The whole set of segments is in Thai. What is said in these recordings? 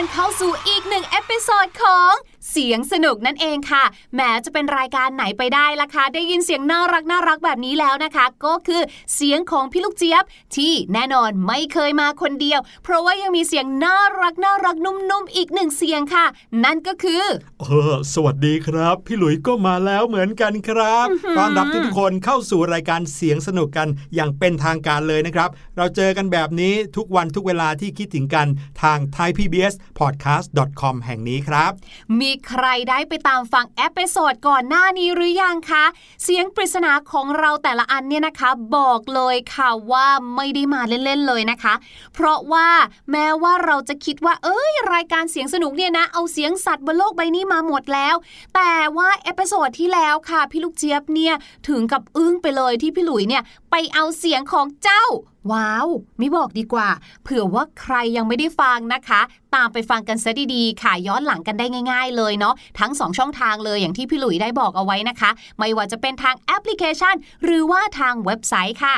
อนเข้าสู่อีกหนึ่ง episode ของ เสียงสนุกนั่นเองค่ะแหมจะเป็นรายการไหนไปได้ล่ะคะได้ยินเสียงน่ารักน่ารักแบบนี้แล้วนะคะ ก็คือเสียงของพี่ลูกเจี๊ยบ ที่แน่นอนไม่เคยมาคนเดียว เพราะว่ายังมีเสียงน่ารักน่ารักนุ่มๆอีกหนึ่งเสียงค่ะ นั่นก็คือเออสวัสดีครับ พี่หลุยก็มาแล้วเหมือนกันครับต้อนรับทุกคนเข้าสู่รายการเสียงสนุกกันอย่างเป็นทางการเลยนะครับ เราเจอกันแบบนี้ทุกวันทุกเวลาที่คิดถึงกันทาง thaipbspodcast.com แห่งนี้ครับ มีใครได้ไปตามฟัง episode ก่อนหน้านี้หรือยังคะ เสียงปริศนาของเราแต่ละอันเนี่ยนะคะ บอกเลยค่ะว่าไม่ได้มาเล่นๆเลยนะคะ เพราะว่าแม้ว่าเราจะคิดว่า เอ้ย รายการเสียงสนุกเนี่ยนะ เอาเสียงสัตว์บนโลกใบนี้มาหมดแล้ว แต่ว่า episode ที่แล้วค่ะ พี่ลูกเจี๊ยบเนี่ยถึงกับอึ้งไปเลยที่พี่หลุยเนี่ยไปเอาเสียงของเจ้าว้าว ไม่บอกดีกว่า เผื่อว่าใครยังไม่ได้ฟังนะคะ ตามไปฟังกันซะดีๆ ค่ะ ย้อนหลังกันได้ง่าย ๆ เลยเนาะ ทั้ง 2 ช่องทางเลยอย่างที่พี่หลุยได้บอกเอาไว้นะคะ ไม่ว่าจะเป็นทางแอปพลิเคชัน หรือว่าทางเว็บไซต์ค่ะ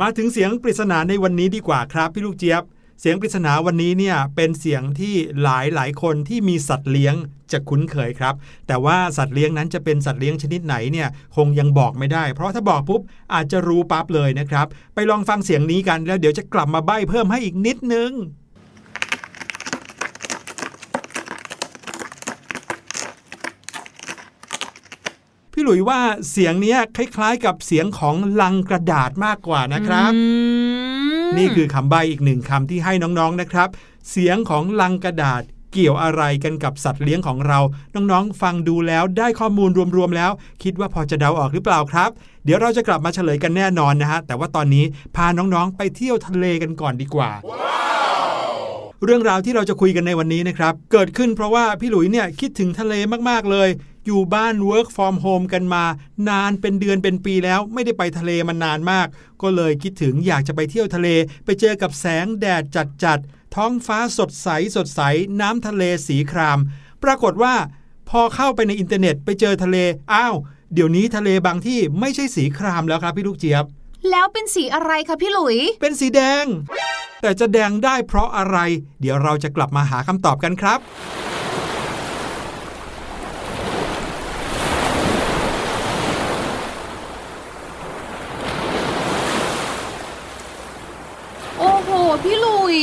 มาถึงเสียงปริศนาในวันนี้ดีกว่าครับ พี่ลูกเจี๊ยบ เสียงปริศนาวันนี้เนี่ยเป็นเสียงที่หลายหลายคนที่มีสัตว์เลี้ยงจะคุ้นเคยครับ แต่ว่าสัตว์เลี้ยงนั้นจะเป็นสัตว์เลี้ยงชนิดไหนเนี่ยคงยังบอกไม่ได้ เพราะถ้าบอกปุ๊บอาจจะรู้ปั๊บเลยนะครับ ไปลองฟังเสียงนี้กันแล้วเดี๋ยวจะกลับมาใบ้เพิ่มให้อีกนิดนึงพี่หลุยว่าเสียงนี้คล้าย ๆ กับเสียงของลังกระดาษมากกว่านะครับ นี่คือคำใบ้อีกหนึ่งคำที่ให้น้องๆนะครับ เสียงของลังกระดาษเกี่ยวอะไรกันกับสัตว์เลี้ยงของเรา น้องๆ ฟังดูแล้วได้ข้อมูลรวมๆแล้ว คิดว่าพอจะเดาออกหรือเปล่าครับ เดี๋ยวเราจะกลับมาเฉลยกันแน่นอนนะฮะ แต่ว่าตอนนี้พาน้องๆ ไปเที่ยวทะเลกันก่อนดีกว่า เรื่องราวที่เราจะคุยกันในวันนี้นะครับ เกิดขึ้นเพราะว่าพี่หลุยเนี่ยคิดถึงทะเลมากๆเลย อยู่บ้าน work from home กันมา นานเป็นเดือนเป็นปีแล้วไม่ได้ไปทะเลมานานมาก ก็เลยคิดถึงอยากจะไปเที่ยวทะเล ไปเจอกับแสงแดดจัดๆท้องฟ้าสดใสสดใส น้ำทะเลสีคราม ปรากฏว่า พอเข้าไปในอินเทอร์เน็ตไปเจอทะเลอ้าวเดี๋ยวนี้ทะเลบางที่ไม่ใช่สีครามแล้วครับพี่ลูกเจี๊ยบ แล้วเป็นสีอะไรคะพี่หลุย เป็นสีแดง แต่จะแดงได้เพราะอะไร เดี๋ยวเราจะกลับมาหาคำตอบกันครับ โอ้โห พี่หลุย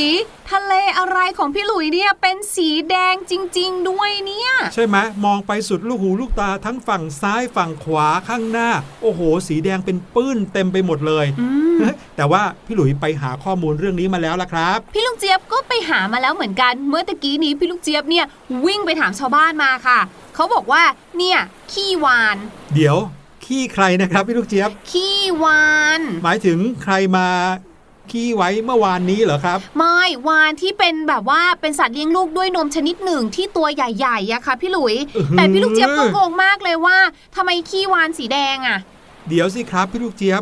ทะเลอะไรของพี่หลุยเนี่ยเป็นสีแดงจริง ๆ ด้วยเนี่ย ใช่ไหมมองไปสุดลูกหูลูกตาทั้งฝั่งซ้ายฝั่งขวาข้างหน้า โอ้โห สีแดงเป็นปื้นเต็มไปหมดเลยอืมแต่ว่าพี่หลุยไปหาข้อมูลเรื่องนี้มาแล้วล่ะครับ พี่ลูกเจี๊ยบก็ไปหามาแล้วเหมือนกัน เมื่อตะกี้นี้พี่ลูกเจี๊ยบเนี่ยวิ่งไปถามชาวบ้านมาค่ะ เขาบอกว่าเนี่ยขี้วาน เดี๋ยวขี้ใครนะครับพี่ลูกเจี๊ยบ ขี้วาน หมายถึงใครมา ขี้ไว้เมื่อวานนี้เหรอครับ ไม่วานที่เป็นแบบว่าเป็นสัตว์เลี้ยงลูกด้วยนมชนิดหนึ่งที่ตัวใหญ่ๆอะค่ะพี่หลุยอื้อหือแต่พี่ลูกเจี๊ยบก็งงมากเลยว่าทำไมขี้วานสีแดงอะเดี๋ยวสิครับพี่ลูกเจี๊ยบ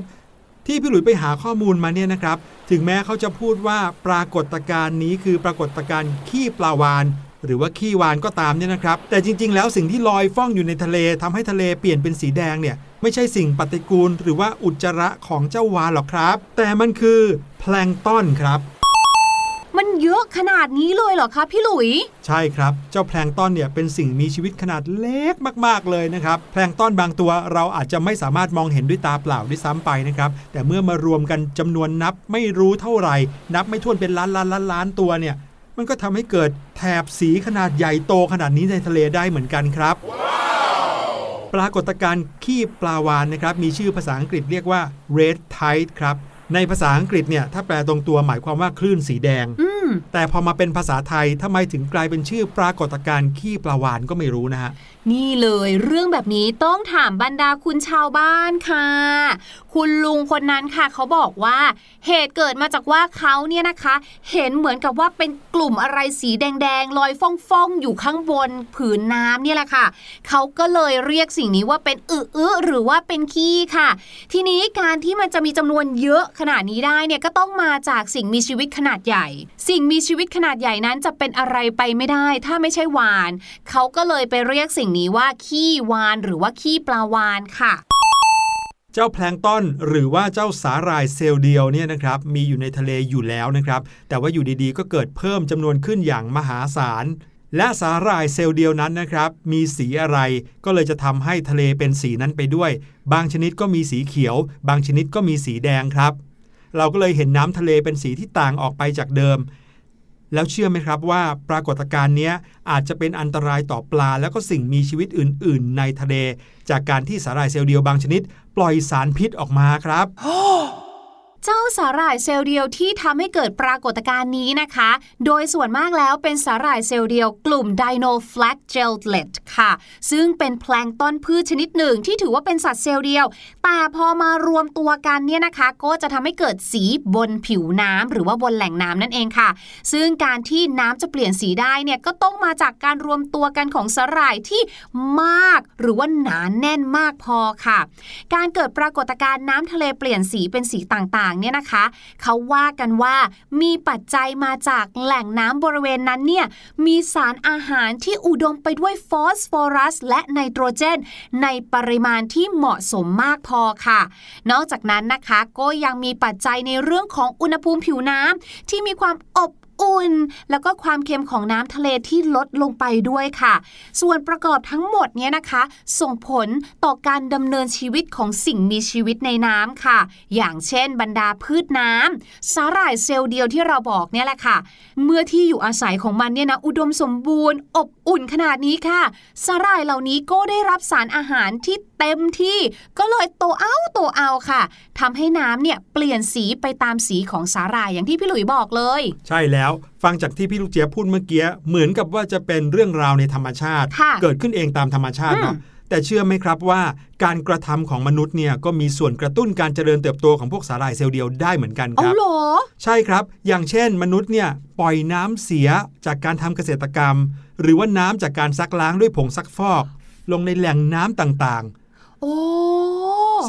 ที่พี่หลุยไปหาข้อมูลมาเนี่ยนะครับ ถึงแม้เขาจะพูดว่าปรากฏการณ์นี้คือปรากฏการณ์ขี้ปลาวานหรือว่าขี้วานก็ตามเนี่ยนะครับ แต่จริง ๆ แล้วสิ่งที่ลอยฟ้องอยู่ในทะเลทำให้ทะเลเปลี่ยนเป็นสีแดงเนี่ย ไม่ใช่สิ่งปฏิกูล หรือว่าอุจจาระของเจ้าวานหรอกครับ แต่มันคือแพลงก์ต้นครับมันเยอะขนาดนี้เลยเหรอคะพี่หลุย ใช่ครับ เจ้าแพลงก์ต้นเนี่ยเป็นสิ่งมีชีวิตขนาดเล็กมากๆเลยนะครับ แพลงก์ต้นบางตัวเราอาจจะไม่สามารถมองเห็นด้วยตาเปล่าด้วยซ้ำไปนะครับ แต่เมื่อมารวมกันจำนวนนับไม่รู้เท่าไหร่ นับไม่ถ้วนเป็นล้านล้านล้านล้านตัวเนี่ย มันก็ทำให้เกิดแถบสีขนาดใหญ่โตขนาดนี้ในทะเลได้เหมือนกันครับป รากฏการณ์ขี้ปลาวานนะครับมีชื่อภาษาอังกฤษเรียกว่า red tide ครับในภาษาอังกฤษเนี่ยถ้าแปลตรงตัวหมายความว่าคลื่นสีแดงแต่พอมาเป็นภาษาไทยทำไมถึงกลายเป็นชื่อปรากฏการณ์ขี้ปลาวานก็ไม่รู้นะฮะ นี่เลยเรื่องแบบนี้ต้องถามบรรดาคุณชาวบ้านค่ะ คุณลุงคนนั้นค่ะ เขาบอกว่าเหตุเกิดมาจากว่าเขาเนี่ยนะคะ เห็นเหมือนกับว่าเป็นกลุ่มอะไรสีแดงๆลอยฟ่องๆอยู่ข้างบนผืนน้ำเนี่ยแหละค่ะ เขาก็เลยเรียกสิ่งนี้ว่าเป็นอึอึหรือว่าเป็นขี้ค่ะ ทีนี้การที่มันจะมีจำนวนเยอะขนาดนี้ได้เนี่ยก็ต้องมาจากสิ่งมีชีวิตขนาดใหญ่สิ่งมีชีวิตขนาดใหญ่นั้นจะเป็นอะไรไปไม่ได้ ถ้าไม่ใช่วาน เขาก็เลยไปเรียกสิ่งนี้ว่าขี้วาน หรือว่าขี้ปลาวานค่ะเจ้าแพลงต้นหรือว่าเจ้าสาหร่ายเซลล์เดียวเนี่ยนะครับมีอยู่ในทะเลอยู่แล้วนะครับ แต่ว่าอยู่ดีๆ ก็เกิดเพิ่มจำนวนขึ้นอย่างมหาศาล และสาหร่ายเซลล์เดียวนั้นนะครับ มีสีอะไรก็เลยจะทำให้ทะเลเป็นสีนั้นไปด้วย บางชนิดก็มีสีเขียว บางชนิดก็มีสีแดงครับ เราก็เลยเห็นน้ำทะเลเป็นสีที่ต่างออกไปจากเดิม แล้วเชื่อไหมครับว่าปรากฏการณ์นี้อาจจะเป็นอันตรายต่อปลา แล้วก็สิ่งมีชีวิตอื่น ๆ ในทะเล จากการที่สาหร่ายเซลล์เดียวบางชนิด ปล่อยสารพิษออกมาครับ เจ้าสาหร่ายเซลล์เดียวที่ทำให้เกิดปรากฏการณ์นี้นะคะ โดยส่วนมากแล้วเป็นสาหร่ายเซลล์เดียวกลุ่ม Dinoflagellate ค่ะ ซึ่งเป็นแพลงต้นพืชชนิดหนึ่งที่ถือว่าเป็นสัตว์เซลล์เดียว แต่พอมารวมตัวกันเนี่ยนะคะ ก็จะทำให้เกิดสีบนผิวน้ำหรือว่าบนแหล่งน้ำนั่นเองค่ะ ซึ่งการที่น้ำจะเปลี่ยนสีได้เนี่ยก็ต้องมาจากการรวมตัวกันของสาหร่ายที่มาก หรือว่าหนานแน่นมากพอค่ะ การเกิดปรากฏการณ์น้ำทะเลเปลี่ยนสีเป็นสีต่างๆเนี่ยนะคะ เขาว่ากันว่ามีปัจจัยมาจากแหล่งน้ำบริเวณนั้นเนี่ยมีสารอาหารที่อุดมไปด้วยฟอสฟอรัส และไนโตรเจน ในปริมาณที่เหมาะสมมากพอค่ะ นอกจากนั้นนะคะก็ยังมีปัจจัยในเรื่องของอุณหภูมิผิวน้ำที่มีความอบ อุ่น แล้วก็ความเค็มของน้ำทะเลที่ลดลงไปด้วยค่ะ ส่วนประกอบทั้งหมดเนี้ยนะคะ ส่งผลต่อการดำเนินชีวิตของสิ่งมีชีวิตในน้ำค่ะ อย่างเช่น บรรดาพืชน้ำสาหร่ายเซลล์เดียวที่เราบอกเนี่ยแหละค่ะ เมื่อที่อยู่อาศัยของมันเนี่ยนะอุดมสมบูรณ์ อบอุ่นขนาดนี้ค่ะ สาหร่ายเหล่านี้ก็ได้รับสารอาหารที่ เต็มที่ก็เลยโตเอาโตเอาค่ะทำให้น้ำเนี่ยเปลี่ยนสีไปตามสีของสาหร่ายอย่างที่พี่หลุยบอกเลย ใช่แล้วฟังจากที่พี่ลูกเจี๊ยบพูดเมื่อกี้เหมือนกับว่าจะเป็นเรื่องราวในธรรมชาติค่ะเกิดขึ้นเองตามธรรมชาติอืมเนาะแต่เชื่อไหมครับว่าการกระทำของมนุษย์เนี่ยก็มีส่วนกระตุ้นการเจริญเติบโตของพวกสาหร่ายเซลล์เดียวได้เหมือนกันคเอารับเหรอใช่ครับ อย่างเช่น มนุษย์เนี่ยปล่อยน้ำเสียจากการทำเกษตรกรรม หรือว่าน้ำจากการซักล้างด้วยผงซักฟอก ลงในแหล่งน้ำต่างโอ้ๆ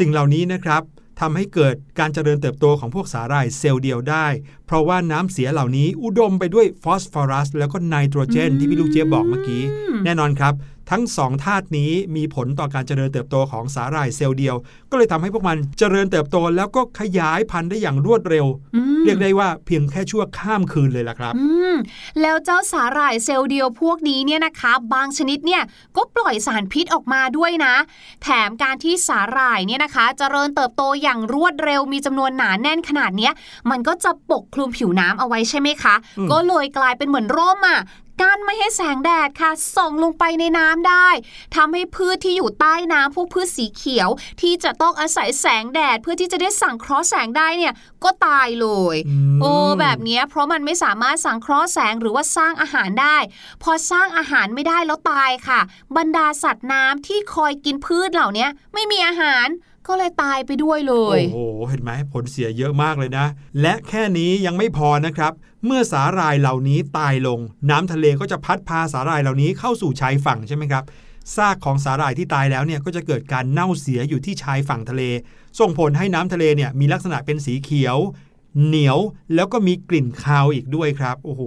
สิ่งเหล่านี้นะครับทำให้เกิดการเจริญเติบโตของพวกสาหร่ายเซลล์เดียวได้ เพราะว่าน้ำเสียเหล่านี้อุดมไปด้วยฟอสฟอรัส แล้วก็ไนโตรเจน ที่พี่ลูกเจี๊ยบบอกเมื่อกี้ แน่นอนครับ ทั้งสองธาตุนี้มีผลต่อการเจริญเติบโตของสาหร่ายเซลล์เดียว ก็เลยทำให้พวกมันเจริญเติบโตแล้วก็ขยายพันธุ์ได้อย่างรวดเร็วอืมเรียกได้ว่าเพียงแค่ชั่วข้ามคืนเลยล่ะครับอืมแล้วเจ้าสาหร่ายเซลล์เดียวพวกนี้เนี่ยนะคะ บางชนิดเนี่ยก็ปล่อยสารพิษออกมาด้วยนะ แถมการที่สาหร่ายเนี่ยนะคะ เจริญเติบโตอย่างรวดเร็วมีจำนวนหนาแน่นขนาดเนี้ยมันก็จะปกคลุมผิวน้ำเอาไว้ใช่ไหมคะอืมก็เลยกลายเป็นเหมือนร่มอะ กั้นไม่ให้แสงแดดค่ะ ส่องลงไปในน้ำได้ทำให้พืชที่อยู่ใต้น้ำพวกพืชสีเขียว ที่จะต้องอาศัยแสงแดดเพื่อที่จะได้สังเคราะห์แสงได้เนี่ยก็ตายเลยมโอ้แบบเนี้ยเพราะมันไม่สามารถสังเคราะห์แสงหรือว่าสร้างอาหารได้ พอสร้างอาหารไม่ได้แล้วตายค่ะ บรรดาสัตว์น้ำที่คอยกินพืชเหล่าเนี้ยไม่มีอาหาร ก็เลยตายไปด้วยเลย โอ้โห เห็นไหมผลเสียเยอะมากเลยนะ และแค่นี้ยังไม่พอนะครับ เมื่อสาหร่ายเหล่านี้ตายลง น้ำทะเลก็จะพัดพาสาหร่ายเหล่านี้เข้าสู่ชายฝั่งใช่ไหมครับซากของสาหร่ายที่ตายแล้วเนี่ยก็จะเกิดการเน่าเสียอยู่ที่ชายฝั่งทะเล ส่งผลให้น้ำทะเลเนี่ยมีลักษณะเป็นสีเขียว เหนียวแล้วก็มีกลิ่นคาวอีกด้วยครับ โอ้โห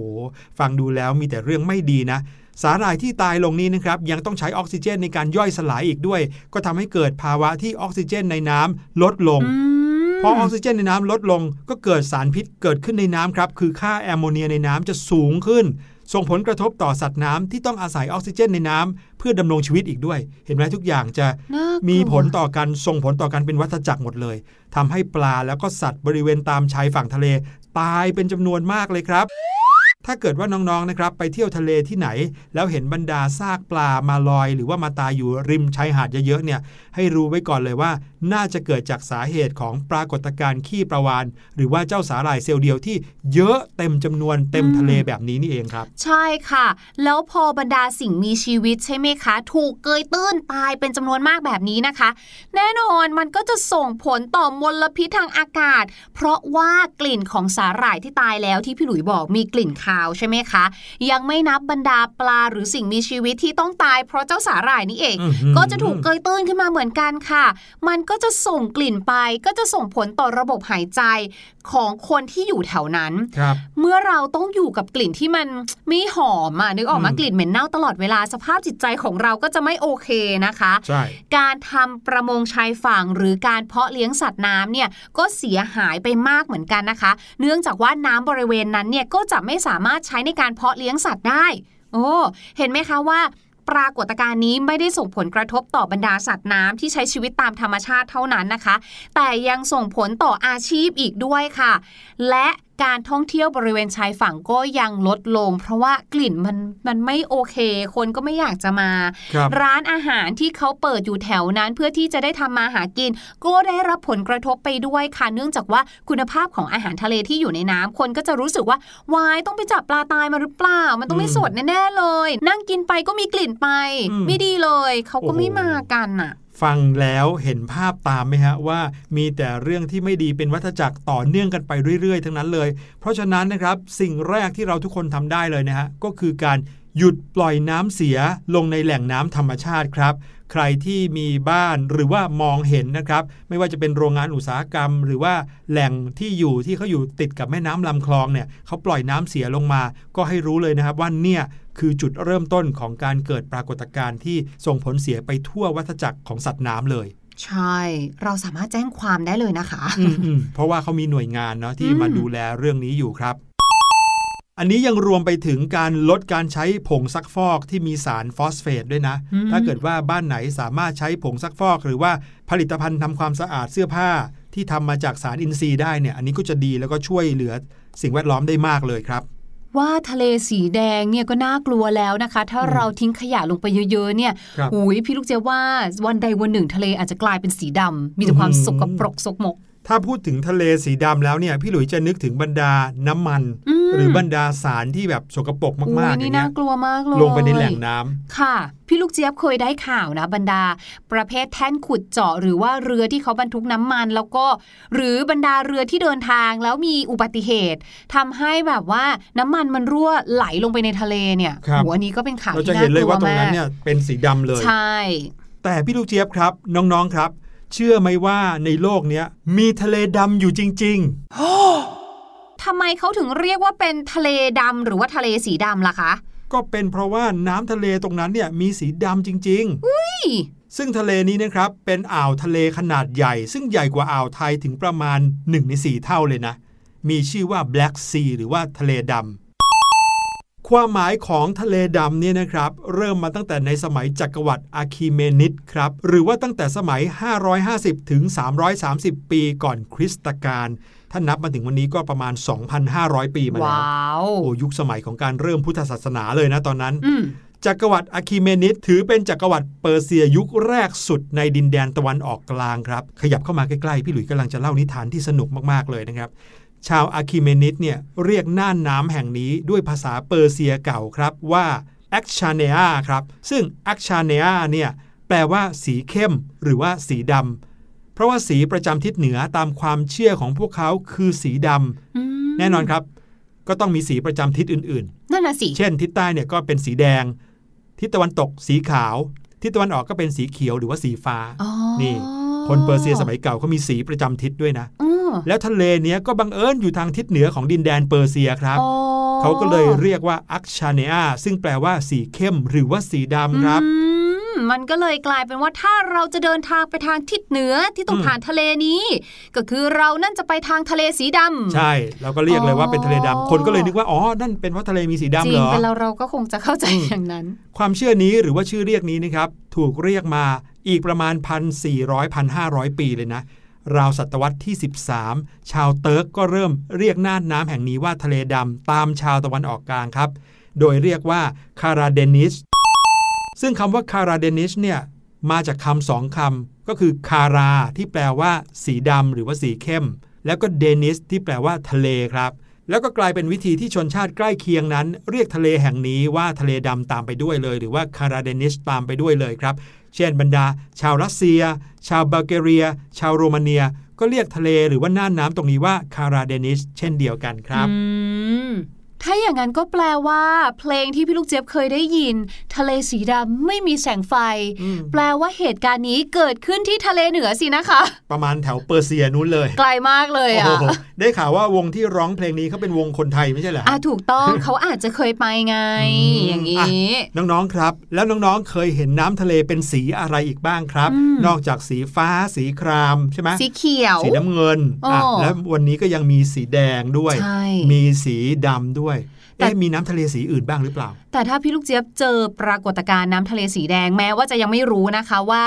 ฟังดูแล้วมีแต่เรื่องไม่ดีนะ สาหร่ายที่ตายลงนี้นะครับยังต้องใช้ออกซิเจนในการย่อยสลายอีกด้วย ก็ทำให้เกิดภาวะที่ออกซิเจนในน้ำลดลงอืมพอออกซิเจนในน้ำลดลง ก็เกิดสารพิษเกิดขึ้นในน้ำครับคือค่าแอมโมเนียในน้ำจะสูงขึ้น ส่งผลกระทบต่อสัตว์น้ำที่ต้องอาศัยออกซิเจนในน้ำเพื่อดำรงชีวิตอีกด้วย เห็นไหมทุกอย่างจะน่ากลัวมีผลต่อกันส่งผลต่อกันเป็นวัฏจักรหมดเลยทำให้ปลาแล้วก็สัตว์บริเวณตามชายฝั่งทะเล ตายเป็นจำนวนมากเลยครับ ถ้าเกิดว่าน้องๆนะครับไปเที่ยวทะเลที่ไหน แล้วเห็นบรรดาซากปลามาลอย หรือว่ามาตายอยู่ริมชายหาดเยอะๆเนี่ยให้รู้ไว้ก่อนเลยว่า น่าจะเกิดจากสาเหตุของปรากฏการณ์ขี้ประวานหรือว่าเจ้าสาหร่ายเซลล์เดียวที่เยอะเต็มจำนวนเต็มทะเลแบบนี้นี่เองครับ ใช่ค่ะ แล้วพอบรรดาสิ่งมีชีวิตใช่ไหมคะ ถูกเกยตื้นตายเป็นจำนวนมากแบบนี้นะคะ แน่นอนมันก็จะส่งผลต่อมลพิษทางอากาศ เพราะว่ากลิ่นของสาหร่ายที่ตายแล้วที่พี่หลุยบอกมีกลิ่นคาวใช่ไหมคะ ยังไม่นับบรรดาปลาหรือสิ่งมีชีวิตที่ต้องตาย เพราะเจ้าสาหร่ายนี่เองอื้อหือก็จะถูกเกยตื้นขึ้นมาเหมือนกันค่ะ มันก็ก็จะส่งกลิ่นไป ก็จะส่งผลต่อระบบหายใจของคนที่อยู่แถวนั้นครับเมื่อเราต้องอยู่กับกลิ่นที่มันไม่หอมอะนึกออกมาอืมกลิ่นเหม็นเน่าตลอดเวลาสภาพจิตใจของเราก็จะไม่โอเคนะคะใช่การทำประมงชายฝั่งหรือการเพาะเลี้ยงสัตว์น้ำเนี่ยก็เสียหายไปมากเหมือนกันนะคะ เนื่องจากว่าน้ำบริเวณนั้นเนี่ยก็จะไม่สามารถใช้ในการเพาะเลี้ยงสัตว์ได้ โอ้เห็นไหมคะว่า ปรากฏการณ์นี้ไม่ได้ส่งผลกระทบต่อบรรดาสัตว์น้ำที่ใช้ชีวิตตามธรรมชาติเท่านั้นนะคะ แต่ยังส่งผลต่ออาชีพอีกด้วยค่ะ และ การท่องเที่ยวบริเวณชายฝั่งก็ยังลดลง เพราะว่ากลิ่นมันมันไม่โอเค คนก็ไม่อยากจะมาครับร้านอาหารที่เขาเปิดอยู่แถวนั้นเพื่อที่จะได้ทำมาหากิน ก็ได้รับผลกระทบไปด้วยค่ะเนื่องจากว่าคุณภาพของอาหารทะเลที่อยู่ในน้ำคนก็จะรู้สึกว่าวายต้องไปจับปลาตายมาหรือเปล่า มันต้องไม่อืมสดแน่ๆเลย นั่งกินไปก็มีกลิ่นไปอืมไม่ดีเลย เขาก็โอ้โหไม่มากันน่ะ ฟังแล้วเห็นภาพตามไหมฮะว่ามีแต่เรื่องที่ไม่ดีเป็นวัฏจักรต่อเนื่องกันไปเรื่อยๆ ทั้งนั้นเลย เพราะฉะนั้นนะครับสิ่งแรกที่เราทุกคนทำได้เลยนะฮะก็คือการหยุดปล่อยน้ำเสียลงในแหล่งน้ำธรรมชาติครับ ใครที่มีบ้านหรือว่ามองเห็นนะครับ ไม่ว่าจะเป็นโรงงานอุตสาหกรรม หรือว่าแหล่งที่อยู่ที่เขาอยู่ติดกับแม่น้ำลำคลองเนี่ยเขาปล่อยน้ำเสียลงมา ก็ให้รู้เลยนะครับว่าเนี่ยคือจุดเริ่มต้นของการเกิดปรากฏการณ์ที่ส่งผลเสียไปทั่ววัฏจักรของสัตว์น้ำเลยใช่ เราสามารถแจ้งความได้เลยนะคะอืมอืมเพราะว่าเขามีหน่วยงานเนาะที่อืมมาดูแลเรื่องนี้อยู่ครับ อันนี้ยังรวมไปถึงการลดการใช้ผงซักฟอกที่มีสารฟอสเฟตด้วยนะอืมถ้าเกิดว่าบ้านไหนสามารถใช้ผงซักฟอก หรือว่าผลิตภัณฑ์ทำความสะอาดเสื้อผ้าที่ทำมาจากสารอินทรีย์ได้เนี่ย อันนี้ก็จะดีแล้วก็ช่วยเหลือสิ่งแวดล้อมได้มากเลยครับว่าทะเลสีแดงเนี่ยก็น่ากลัวแล้วนะคะ ถ้าอืมเราทิ้งขยะลงไปเยอะๆเนี่ยครับอุ้ยพี่ลูกเจ๊ยบว่าวันใดวันหนึ่งทะเลอาจจะกลายเป็นสีดำมีแต่ความอื้อหือสกปรกสกมก ถ้าพูดถึงทะเลสีดำแล้วเนี่ย พี่หลุยจะนึกถึงบรรดาน้ำมันอืมหรือบรรดาสารที่แบบสกปรกอุ้มากยๆอนี่ย่างเงี้น่ายกลัวมากเลยลงไปในแหล่งน้ำค่ะ พี่ลูกเจี๊ยบเคยได้ข่าวนะบรรดา ประเภทแท่นขุดเจาะ หรือว่าเรือที่เขาบรรทุกน้ำมัน แล้วก็ หรือบรรดาเรือที่เดินทางแล้วมีอุบัติเหตุทำให้แบบว่าน้ำมันมันรั่วไหลลงไปในทะเลเนี่ยครับโหอันนี้ก็เป็นข่าวเราที่จะน่าเห็นกเลยลัวว่าตรงมานั้นกเนี่ยเป็นสีดำเลย ใช่ แต่พี่ลูกเจี๊ยบครับน้องๆครับ เชื่อไหมว่าในโลกเนี้ยมีทะเลดำอยู่จริงทำไมเขาถึงเรียกว่าเป็นทะเลดำหรือว่าทะเลสีดำล่ะคะๆก็เป็นเพราะว่าน้ำทะเลตรงนั้นเนี่ยมีสีดำจริงๆซึ่งทะเลนี้นะครับเป็นอ่าวทะเลขนาดใหญ่ ซึ่งใหญ่กว่าอ่าวไทยถึงประมาณ 1 ใน 4 เท่าเลยนะ มีชื่อว่า Black Sea หรือว่าทะเลดำ ความหมายของทะเลดำเนี่ยนะครับ เริ่มมาตั้งแต่ในสมัยจักรวรรดิอาคิเมนิดครับ หรือว่าตั้งแต่สมัย 550 ถึง 330 ปีก่อนคริสตกาลถ้านับมาถึงวันนี้ก็ประมาณ 2,500 ปีมาแล้วว้าวโอ้ยุคสมัยของการเริ่มพุทธศาสนาเลยนะตอนนั้นอืมจักรวรรดิอะคิเมนิดถือเป็นจักรวรรดิเปอร์เซียยุคแรกสุดในดินแดนตะวันออกกลางครับ ขยับเข้ามาใกล้ๆ พี่หลุยส์กำลังจะเล่านิทานที่สนุกมากๆเลยนะครับ ชาวอะคิเมนิดเนี่ยเรียกน่านน้ำแห่งนี้ด้วยภาษาเปอร์เซียเก่าครับว่าแอคชาเน a ครับซึ่งแอคชาเน a เนี่ยแปลว่าสีเข้ม หรือว่าสีดำเพราะว่าสีประจำทิศเหนือตามความเชื่อของพวกเขาคือสีดำอืมแน่นอนครับ ก็ต้องมีสีประจำทิศอื่นๆนั่นน่ะสิเช่น ทิศใต้เนี่ยก็เป็นสีแดง ทิศตะวันตกสีขาว ทิศตะวันออกก็เป็นสีเขียวหรือว่าสีฟ้าอ๋อนี่ คนเปอร์เซียสมัยเก่าเขามีสีประจำทิศด้วยนะอืมแล้วทะเลเนี้ยก็บังเอิญอยู่ทางทิศเหนือของดินแดนเปอร์เซียครับอ๋อเขาก็เลยเรียกว่าอักชาเนอาซึ่งแปลว่าสีเข้มหรือว่าสีดำครับอืมมันก็เลยกลายเป็นว่าถ้าเราจะเดินทางไปทางทิศเหนือที่ต้องอืมผ่านทะเลนี้ ก็คือเรานั่นจะไปทางทะเลสีดำใช่เราก็เรียกเลยว่าเป็นทะเลดำอ๋อคนก็เลยนึกว่าอ๋อนั่นเป็นเพราะทะเลมีสีดำจริงเหรอเป็นเราเราก็คงจะเข้าใจอืมอย่างนั้น ความเชื่อนี้หรือว่าชื่อเรียกนี้นะครับถูกเรียกมา อีกประมาณ 1,400-1,500 ปีเลยนะ ราวศตวรรษที่ 13 ชาวเติร์กก็เริ่มเรียกน่านน้ำแห่งนี้ว่าทะเลดำตามชาวตะวันออกกลางครับ โดยเรียกว่าคาราเดนิสซึ่งคำว่าคาราเดนิสเนี่ยมาจากคำสองคำก็คือคาราที่แปลว่า สีดำหรือว่าสีเข้ม แล้วก็เดนิสที่แปลว่าทะเลครับ แล้วก็กลายเป็นวิธีที่ชนชาติใกล้เคียงนั้น เรียกทะเลแห่งนี้ว่าทะเลดำตามไปด้วยเลย หรือว่าคาราเดนิชตามไปด้วยเลยครับ เช่นบรรดา ชาวรัสเซีย ชาวบัลแกเรีย ชาวโรมาเนีย ก็เรียกทะเลหรือว่าน่านน้ำตรงนี้ว่าคาราเดนิชเช่นเดียวกันครับอืม ถ้าอย่างนั้นก็แปลว่า เพลงที่พี่ลูกเจี๊ยบเคยได้ยิน ทะเลสีดำไม่มีแสงไฟอืมแปลว่าเหตุการณ์นี้เกิดขึ้นที่ทะเลเหนือสินะคะ ประมาณแถวเปอร์เซียนู้นเลย ไกลมากเลยโอ้อะโหได้ข่าวว่าวงที่ร้องเพลงนี้เขาเป็นวงคนไทยไม่ใช่เหรออะถูกต้องเขาอาจจะเคยไปไงอืมอย่างนี้อะน้องๆครับ แล้วน้องๆเคยเห็นน้ำทะเลเป็นสีอะไรอีกบ้างครับอืมนอกจากสีฟ้าสีครามใช่ไหมสีเขียว สีน้ำเงินอ๋ออะแล้ววันนี้ก็ยังมีสีแดงด้วยใช่มีสีดำด้วย แต่เอ๊ะมีน้ำทะเลสีอื่นบ้างหรือเปล่า แต่ถ้าพี่ลูกเจี๊ยบเจอปรากฏการณ์น้ำทะเลสีแดงแม้ว่าจะยังไม่รู้นะคะว่า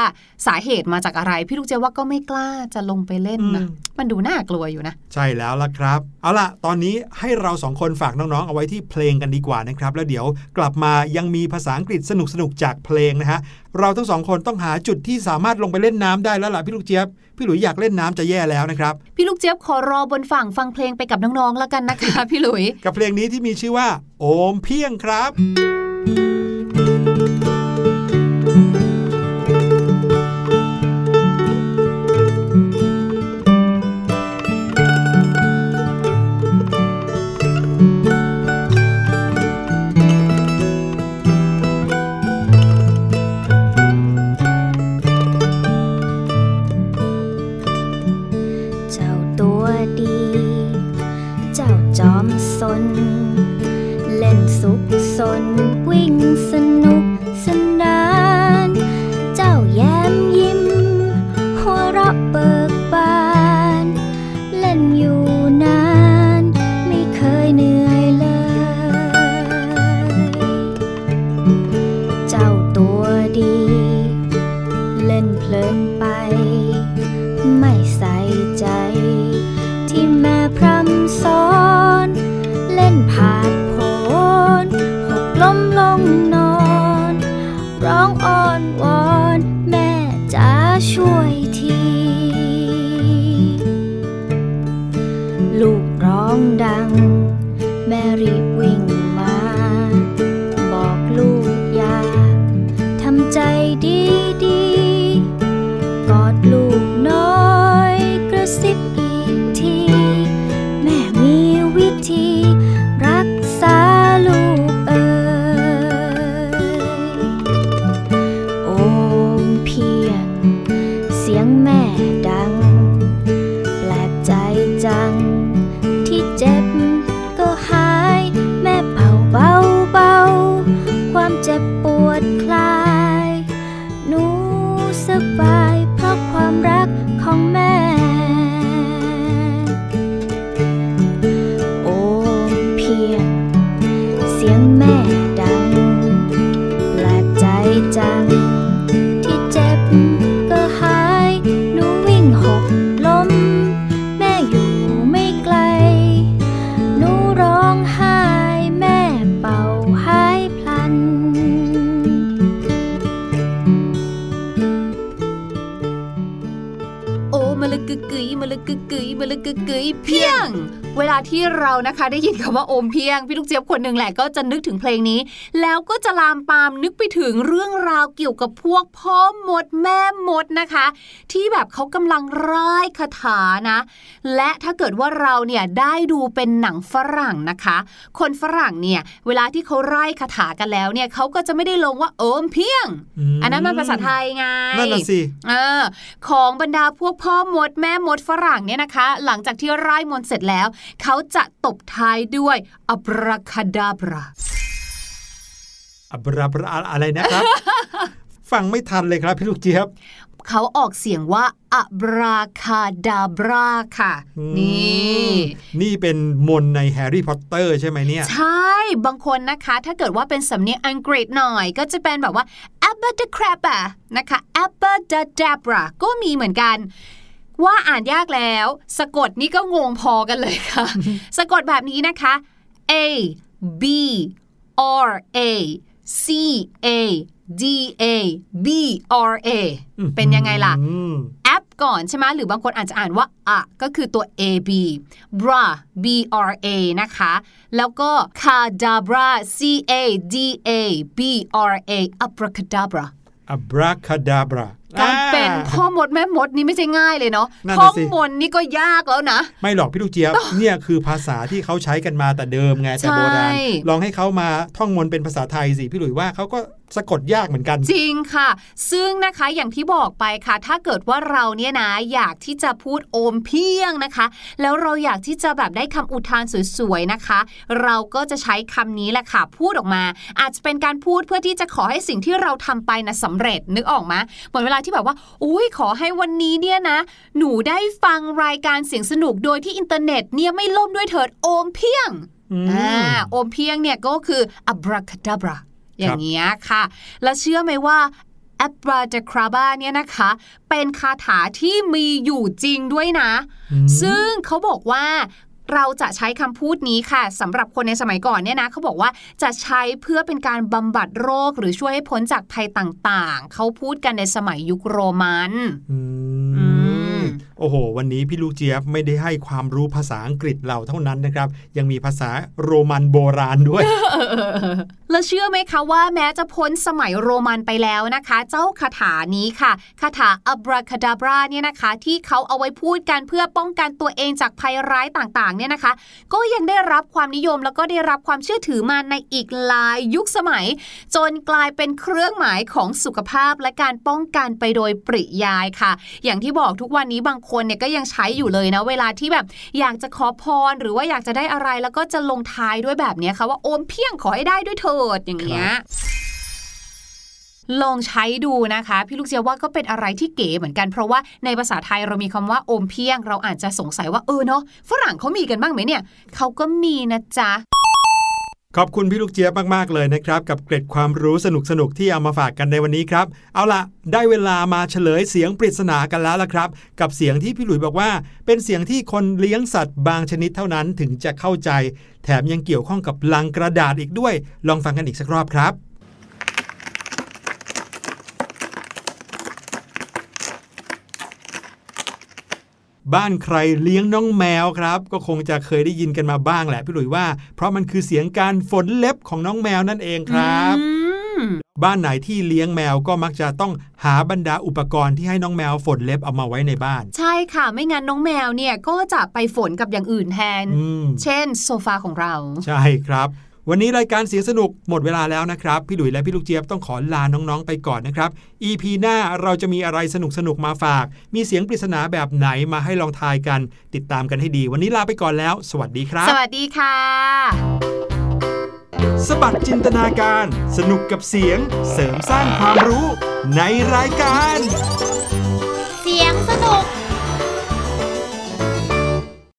สาเหตุมาจากอะไร พี่ลูกเจี๊ยบว่าก็ไม่กล้าจะลงไปเล่นนะอืมมันดูน่ากลัวอยู่นะ ใช่แล้วล่ะครับ เอาล่ะ ตอนนี้ให้เราสองคนฝากน้องๆ เอาไว้ที่เพลงกันดีกว่านะครับ แล้วเดี๋ยวกลับมายังมีภาษาอังกฤษสนุกๆจากเพลงนะฮะเราทั้งสองคนต้องหาจุดที่สามารถลงไปเล่นน้ำได้แล้วล่ะพี่ลูกเจี๊ยบพี่หลุยอยากเล่นน้ำจะแย่แล้วนะครับพี่ลูกเจี๊ยบขอรอบนฝั่งฟังเพลงไปกับน้องๆแล้วกันนะคะ พี่หลุยกับเพลงนี้ที่มีชื่อว่า โอมเพียงครับ ที่เรานะคะได้ยินคำว่าโอมเพียง พี่ลูกเจี๊ยบคนหนึ่งแหละก็จะนึกถึงเพลงนี้ แล้วก็จะลามปามนึกไปถึงเรื่องราวเกี่ยวกับพวกพ่อมดแม่มดนะคะ ที่แบบเขากำลังร่ายคาถานะ และถ้าเกิดว่าเราเนี่ยได้ดูเป็นหนังฝรั่งนะคะ คนฝรั่งเนี่ยเวลาที่เขาไร่ายคาถากันแล้วเนี่ยเขาก็จะไม่ได้ลงว่าโอมเพียงมอันนั้นมันภาษาไทยไงนั่นน่ะสิเออของบรรดาพวกพ่อมดแม่มดฝรั่งเนี่ยนะคะ หลังจากที่ไร่มนต์เสร็จแล้วเขาจะตบท้ายด้วยอับราคาดาบราอับราบราอะไรนะครับ ฟังไม่ทันเลยครับพี่ลูกเจี๊ยบเขาออกเสียงว่าอับราคาดาบราค่ะอืมนี่ นี่เป็นมนต์ในแฮร์รี่พอตเตอร์ใช่ไหมเนี่ย ใช่ บางคนนะคะ ถ้าเกิดว่าเป็นสำเนียงอังกฤษหน่อย ก็จะเป็นแบบว่า a b a d a c r a b a นะคะ a b a d a d a b r a ก็มีเหมือนกัน ว่าอ่านยากแล้ว สะกดนี่ก็งงพอกันเลยค่ะ สะกดแบบนี้นะคะ A B R A C A D A B R A เป็นยังไงล่ะอืมแอปก่อนใช่ไหมหรือบางคนอาจจะอ่านว่าอะก็คือตัว a b bra b r a นะคะ แล้วก็ cadabra c a d a b r a abracadabra อับราคาดาบราการแปล เป็นพ่อมดแม่มดนี่ไม่ใช่ง่ายเลยเนาะนั่นท่น่ะองสิมนต์นี่ก็ยากแล้วนะ ไม่หรอกพี่ลูกเจี๊ยบเนี่ยคือภาษาที่เขาใช้กันมาแต่เดิมไงแต่โบราณใช่ลองให้เขามาท่องมนต์เป็นภาษาไทยสิพี่หลุยว่าเขาก็สะกดยากเหมือนกัน จริงค่ะ ซึ่งนะคะอย่างที่บอกไปค่ะ ถ้าเกิดว่าเราเนี่ยนะอยากที่จะพูดโอมเพียงนะคะ แล้วเราอยากที่จะแบบได้คำอุทานสวยๆนะคะ เราก็จะใช้คำนี้แหละค่ะ พูดออกมา อาจจะเป็นการพูดเพื่อที่จะขอให้สิ่งที่เราทำไปนะสำเร็จนึกออกไหมเหมือนเวลาที่แบบว่าอุ้ยขอให้วันนี้เนี่ยนะ หนูได้ฟังรายการเสียงสนุกโดยที่อินเทอร์เน็ตเนี่ยไม่ล่มด้วยเถิดโอมเพียงอืมอ่าโอมเพียงเนี่ยก็คือ abracadabra อย่างเงี้ยค่ะ แล้วเชื่อไหมว่า abracadabra เนี่ยนะคะ เป็นคาถาที่มีอยู่จริงด้วยนะอืมซึ่งเขาบอกว่า เราจะใช้คำพูดนี้ค่ะสำหรับคนในสมัยก่อนเนี่ยนะเขาบอกว่าจะใช้เพื่อเป็นการบำบัดโรคหรือช่วยให้พ้นจากภัยต่างๆ เขาพูดกันในสมัยยุคโรมันอือืมมโอ้โห วันนี้พี่ลูกเจี๊ยบไม่ได้ให้ความรู้ภาษาอังกฤษเราเท่านั้นนะครับ ยังมีภาษาโรมันโบราณด้วย แล้วเชื่อไหมคะว่าแม้จะพ้นสมัยโรมันไปแล้วนะคะ เจ้าคาถานี้ค่ะคาถา abracadabra เนี่ยนะคะ ที่เขาเอาไว้พูดกันเพื่อป้องกันตัวเองจากภัยร้ายต่างๆเนี่ยนะคะ ก็ยังได้รับความนิยมแล้วก็ได้รับความเชื่อถือมาในอีกหลายยุคสมัย จนกลายเป็นเครื่องหมายของสุขภาพและการป้องกันไปโดยปริยายค่ะ อย่างที่บอกทุกวันนี้บางคนเนี่ยก็ยังใช้อยู่เลยนะ เวลาที่แบบอยากจะขอพรหรือว่าอยากจะได้อะไรแล้วก็จะลงท้ายด้วยแบบเนี้ยค่ะว่าโอมเพียงขอให้ได้ด้วยเถิดอย่างเงี้ยลองใช้ดูนะคะ พี่ลูกเจียว่าก็เป็นอะไรที่เก๋เหมือนกันเพราะว่าในภาษาไทยเรามีคำว่าโอมเพียง เราอาจจะสงสัยว่าเออเนาะฝรั่งเขามีกันบ้างไหมเนี่ยเขาก็มีนะจ๊ะ ขอบคุณพี่ลูกเจี๊ยบมากๆเลยนะครับ กับเกร็ดความรู้สนุกๆที่เอามาฝากกันในวันนี้ครับ เอาล่ะได้เวลามาเฉลยเสียงปริศนากันแล้วละครับ กับเสียงที่พี่หลุยบอกว่า เป็นเสียงที่คนเลี้ยงสัตว์บางชนิดเท่านั้นถึงจะเข้าใจ แถมยังเกี่ยวข้องกับลังกระดาษอีกด้วย ลองฟังกันอีกสักรอบครับ บ้านใครเลี้ยงน้องแมวครับ ก็คงจะเคยได้ยินกันมาบ้างแหละพี่หลุยว่า เพราะมันคือเสียงการฝนเล็บของน้องแมวนั่นเองครับอืมบ้านไหนที่เลี้ยงแมวก็มักจะต้องหาบรรดาอุปกรณ์ที่ให้น้องแมวฝนเล็บเอามาไว้ในบ้าน ใช่ค่ะไม่งั้นน้องแมวเนี่ยก็จะไปฝนกับอย่างอื่นแทนอืมเช่น โซฟาของเรา ใช่ครับ วันนี้รายการเสียงสนุกหมดเวลาแล้วนะครับ พี่หลุยและพี่ลูกเจี๊ยบต้องขอลาน้องๆไปก่อนนะครับ EP หน้าเราจะมีอะไรสนุกๆมาฝาก มีเสียงปริศนาแบบไหนมาให้ลองทายกัน ติดตามกันให้ดี วันนี้ลาไปก่อนแล้ว สวัสดีครับ สวัสดีค่ะ สบัดจินตนาการ สนุกกับเสียงเสริมสร้างความรู้ในรายการ เสียงสนุก